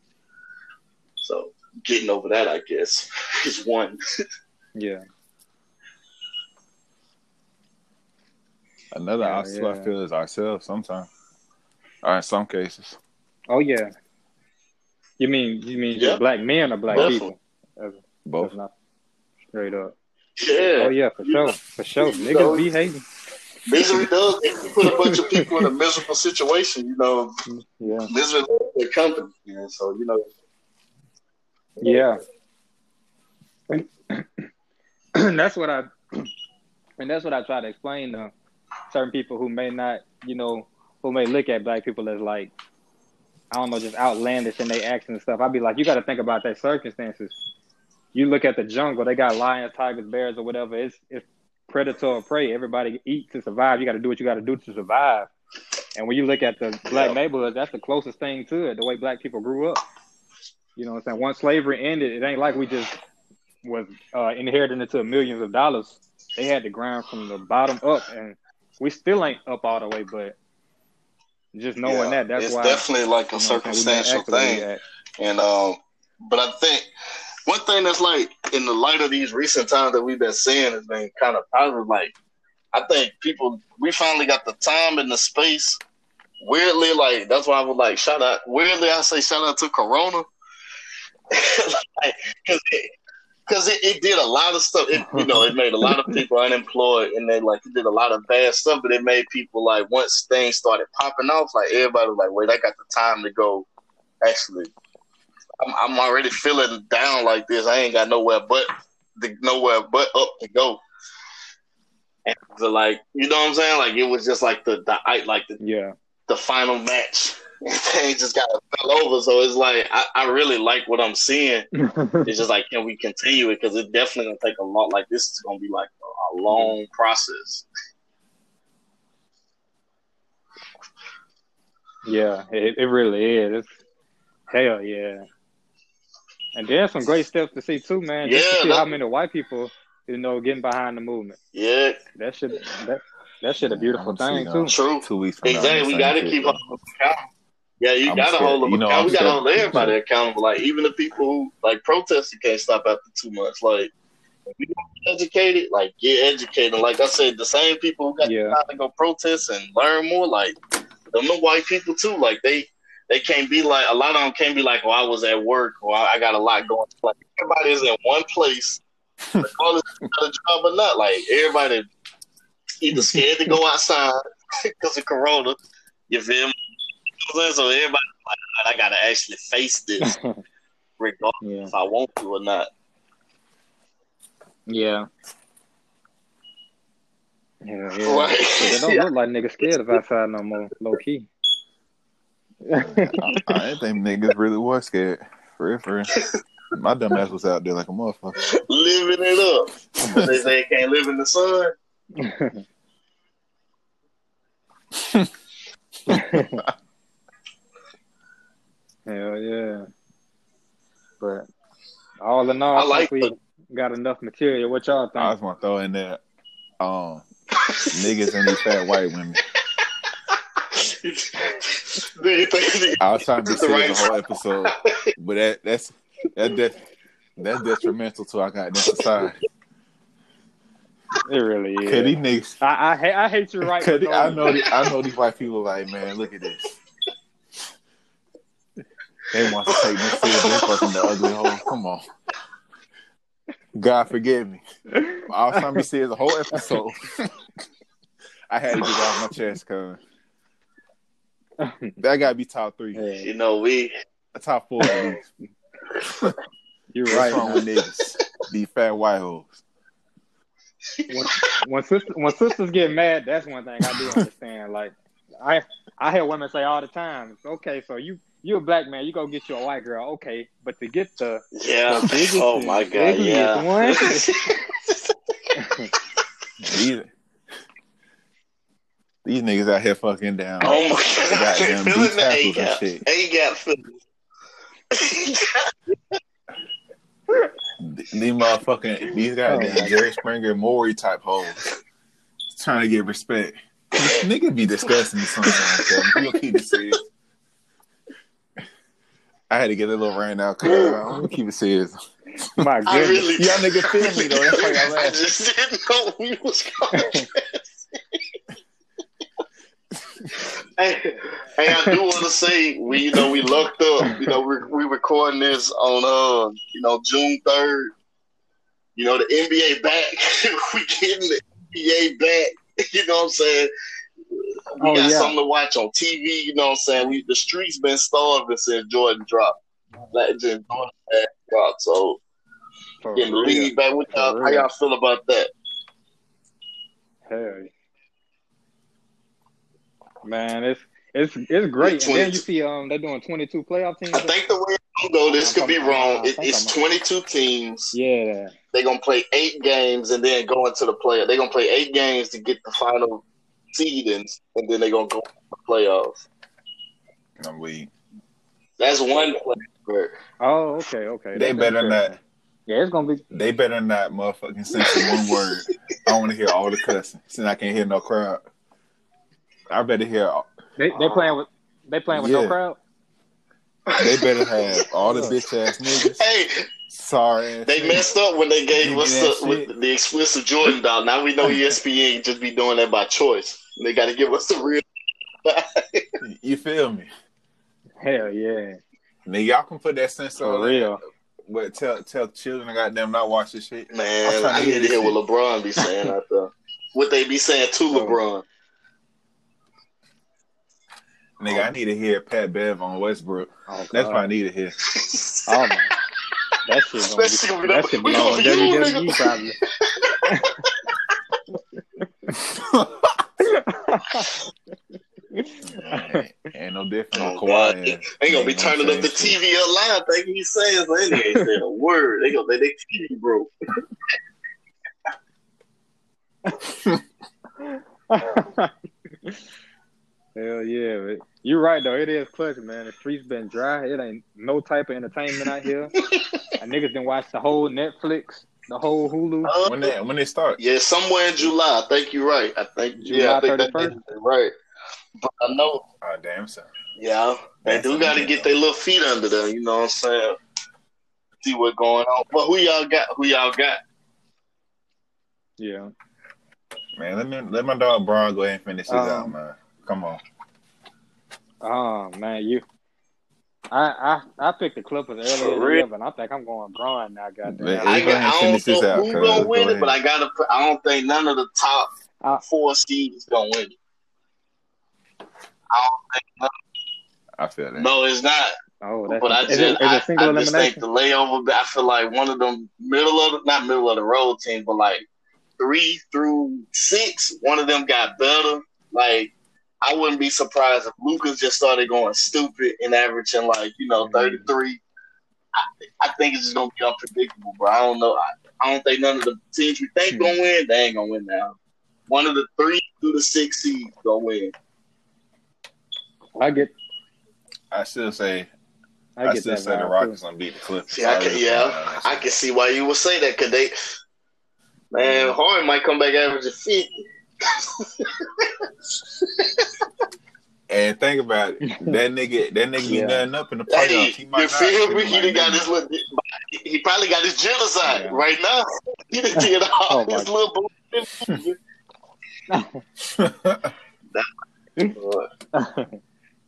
So getting over that, I guess, [LAUGHS] is one. [LAUGHS] yeah. Another yeah, obstacle yeah. I feel is ourselves sometimes. Or in some cases. Oh yeah. You mean you mean just black men or black people? Both. straight up. Yeah. Oh yeah, for sure, for sure. [LAUGHS] Niggas know, be hating. Misery does put a bunch of people in a miserable situation. You know, yeah. misery their company. Yeah, so you know. Yeah. And [CLEARS THROAT] that's what I, and that's what I try to explain to certain people who may not, you know, who may look at black people as like, I don't know, just outlandish in their actions and stuff. I'd be like, you got to think about their circumstances you look at the jungle, they got lions, tigers, bears, or whatever. It's it's predator or prey. Everybody eat to survive. You got to do what you got to do to survive. And when you look at the black neighborhoods, that's the closest thing to it. The way black people grew up. You know what I'm saying? Once slavery ended, it ain't like we just was uh, inheriting into millions of dollars. They had to grind from the bottom up, and we still ain't up all the way. But just knowing yeah, that, that's why. it's why definitely like a circumstantial thing. And um, but I think one thing that's like in the light of these recent times that we've been seeing has been kind of positive. Like, I think people we finally got the time and the space. Weirdly, like that's why I would like shout out. Weirdly, I say shout out to Corona because [LAUGHS] like, it, cause it, it, did a lot of stuff. It, you know, it made a lot of people unemployed, and they like it did a lot of bad stuff. But it made people like once things started popping off, like everybody was like, "Wait, I got the time to go actually I'm, I'm already feeling down like this. I ain't got nowhere but the, nowhere but up to go. And like, you know what I'm saying? Like it was just like the the like the yeah the final match [LAUGHS] things just got fell over. So it's like I, I really like what I'm seeing. [LAUGHS] it's just like, can we continue it? Because it's definitely gonna take a lot. Like this is gonna be like a, a long process. Yeah, it, it really is. It's, hell yeah. And there's some great steps to see too, man. Just Yeah, to see that- how many white people, you know, getting behind the movement. Yeah, That should that that shit a beautiful I'm thing seeing, too. uh, true. Two weeks. From now, Exactly. We got to keep hold them accountable. Yeah, you I'm got to scared. hold them You know, accountable. We got to hold [LAUGHS] everybody accountable. Like even the people who like protesting can't stop after two months. Like if you want to educated, like get educated. Like I said, the same people who got Yeah. time to go protest and learn more, like them the white people too. Like they they can't be like a lot of them can't be like, "Well, I was at work or I got a lot going. Like everybody is in one place, [LAUGHS] regardless if you got a job or not. Like everybody either scared to go outside [LAUGHS] because of Corona. You feel me? You know what I'm saying? So everybody like, I gotta actually face this, [LAUGHS] regardless Yeah, if I want to or not. yeah, yeah, yeah. Right. It don't look like niggas scared of outside no more, low key. I, I didn't think niggas really was scared. For real, for real. My dumb ass was out there like a motherfucker. Living it up. [LAUGHS] They say you can't live in the sun. Hell yeah. But all in all, I I, like think we got enough material. What y'all thought? I think? just want to throw in there, um, niggas and these fat white women. [LAUGHS] Do you think I was trying to be [LAUGHS] The right the whole episode, but that that's that, that that's detrimental to our goddamn society. It really is. Cause these niggas, I I, hate I hate you right. cause I know the- I know these white people like man, look at this. They want to take me serious. They fucking the ugly hole. Come on. God forgive me. I was trying to be serious the whole episode. [LAUGHS] I had to get off my chest because [LAUGHS] that gotta be top three, Yeah, you know we top four at least. [LAUGHS] you're What's right. wrong with niggas? These fat white hoes. when, when sisters when sisters get mad, that's one thing I do understand. Like I I hear women say all the time, okay, so you you a black man, you go get you a white girl, okay, but to get the yeah. The biggest Oh my god, ugliest yeah. one. [LAUGHS] These, these niggas out here fucking down. oh my god, Goddamn feeling beef the A tackles and gap. shit. A gap feeling. These motherfucking these goddamn Oh, Jerry Springer Maury type hoes trying to get respect. Niggas be disgusting sometimes. So I'm gonna keep it serious. I had to get a little rain out. Cause I'm gonna keep it serious. my I goodness. really Y'all niggas feel me though. That's why y'all [LAUGHS] I just didn't know we was going. [LAUGHS] hey, hey, I do want to say we, you know, we looked up. You know, we we recording this on, uh, you know, June third. You know, the NBA back. [LAUGHS] we getting the NBA back. [LAUGHS] You know what I'm saying? We Oh, got yeah. something to watch on TV. You know what I'm saying? We the streets been starving since Jordan dropped. Legend Jordan dropped. So For getting the league back with y'all. How y'all feel about that? Hell. Man, it's it's it's great. And then you see um they're doing twenty two playoff teams. I think the way I'm go, this could be wrong. It, it's 22 teams. Yeah. They're gonna play eight games and then go into the play. They're gonna play eight games to get the final seedings, and then they're gonna go to the playoffs. I'm weak. That's one play. Oh, okay, okay. They That's better not. interesting. Yeah, it's gonna be They better not motherfucking censor one word. I want to hear all the cussing since I can't hear no crowd. I better hear. all- they they uh, playing with they playing with Yeah. no crowd. They better have [LAUGHS] all the bitch ass niggas. Hey, Sorry, they niggas. messed up when they gave You us the, with the exclusive Jordan doll. Now we know ESPN just be doing that by choice. They got to give us the real. [LAUGHS] You feel me? Hell yeah, Nigga, y'all can put that censor for on real. But tell tell children I got them not watch this shit. Man, I hear need to hear what LeBron be saying out there. [LAUGHS] What they be saying to Oh. LeBron. Nigga, I need to hear Pat Bev on Westbrook. Oh, That's God. what I need to hear. [LAUGHS] Oh, man. That shit gonna That shit gonna be, be that the- shit be on gonna [LAUGHS] be you, WWE nigga. probably. [LAUGHS] ain't no different Oh, with Kawhi. God. and- They gonna be and turning up the TV up loud thinking he's saying something. They ain't saying a word. They gonna they, they TV broke. Hell yeah, but you're right though. It is clutch, man. The streets been dry. It ain't no type of entertainment out here. [LAUGHS] and niggas been watch the whole Netflix, the whole Hulu. Uh, When they when they start, yeah, somewhere in July. I think you're right. I think yeah, I July think that 31st? is right. But I know, oh damn son. yeah, they do got to get their little feet under them. You know what I'm saying? See what's going on. But who y'all got? Who y'all got? Yeah. Man, let me let my dog Braun go ahead and finish this Um, out, man. Come on. Oh man, you. I I I picked the Clippers earlier, For in the real? year, but I think I'm going Braun now. Goddamn. Man, I, go got, I don't this know out, who gonna Go win it, ahead. but I gotta. Put, I don't think none of the top Uh, four seeds gonna win it. I don't think. None, I feel that. no, it's not. oh, that's But I is just, it, is I, it single I just think the layover. I feel like one of them middle of the, not middle of the road team, but like three through six, one of them got better. Like I wouldn't be surprised if Lucas just started going stupid and averaging like you know thirty three. I, I think it's just gonna be unpredictable, bro. I don't know. I, I don't think none of the teams we think Hmm. gonna win. They ain't gonna win now. One of the three through the six seeds gonna win. I get I still say I I, still that say the Rockets too. gonna beat the Clippers. See, I can, really yeah, I can see why you would say that because they, man, Harden might come back averaging fifty. [LAUGHS] And think about it, that nigga, that nigga Yeah. be nutting up in the Hey, playoffs. He you might not. feel He me? He might done got not. his little, he probably got his genocide Yeah. right now. He done [LAUGHS] did all Oh, my his little boo. [LAUGHS]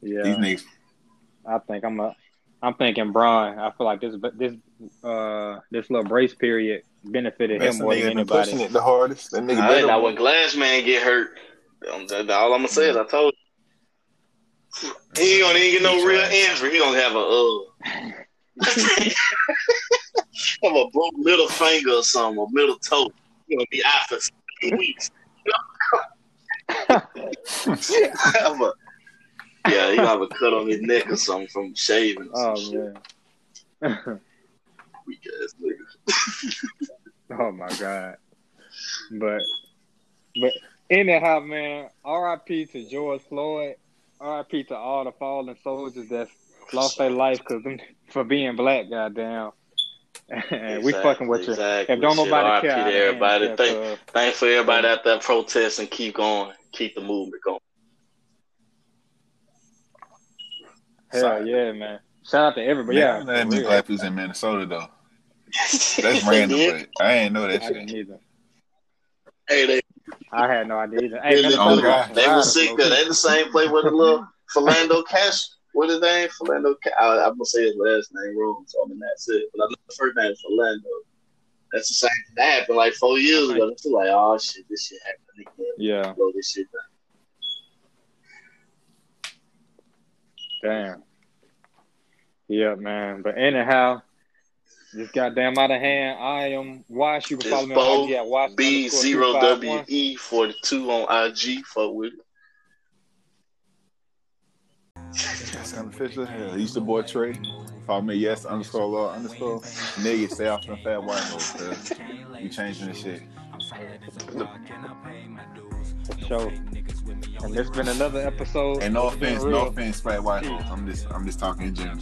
yeah. These niggas, I think I'm a. I'm thinking Braun. I feel like this this uh this little brace period benefited that's him more than been pushing anybody. it the hardest. That nigga All right, better. now when Glass Man get hurt, um, that- that- all I'm gonna say is I told you. He ain't gonna even get no He's real right. injury. He gonna have a uh, [LAUGHS] have a broke middle finger or something, or middle toe. He gonna be out for six weeks. have a, yeah, he gonna have a cut on his neck or something from shaving. Or some Oh shit. man. [LAUGHS] Weak ass nigga. [LAUGHS] oh my god. But but anyhow, man. R.I.P. to George Floyd. R.I.P. to all the fallen soldiers that lost their life because them, for being black. Goddamn. and we fucking with you. Exactly. If don't Shit, nobody RIP care, to I don't everybody. care, Thank, cuz- thanks for everybody out there protesting. Keep going. Keep the movement going. Hell Sorry. yeah, man. Shout out to everybody. Man, Yeah, I'm not for even real. glad he was in Minnesota though. That's [LAUGHS] random, Yeah. but I ain't know that I shit. didn't either. Hey, they, I had no idea either. Hey, they, Minnesota Oh, got God. they riders, was sick. low Cause they the same play with a little Philando Cash. What his name? Philando. I, I'm gonna say his last name wrong, so I mean that's it. But I know the first name is Philando. That's the same thing that happened like four years ago. It's like, oh shit, this shit happened again. Yeah, Blow this shit down. damn. Yeah, man. But anyhow, this goddamn out of hand. I am Wash. You can follow It's me on Bo IG at Wash. B zero W E forty two on IG. Fuck with it. That's unofficial. Hell, he's the boy Trey. Follow me, yes underscore law underscore. Nigga, stay off them fat white hoes, cuz. We changing this shit. For sure. And this been another episode. And no offense, no offense, fat white hoes. I'm just, I'm just talking in general.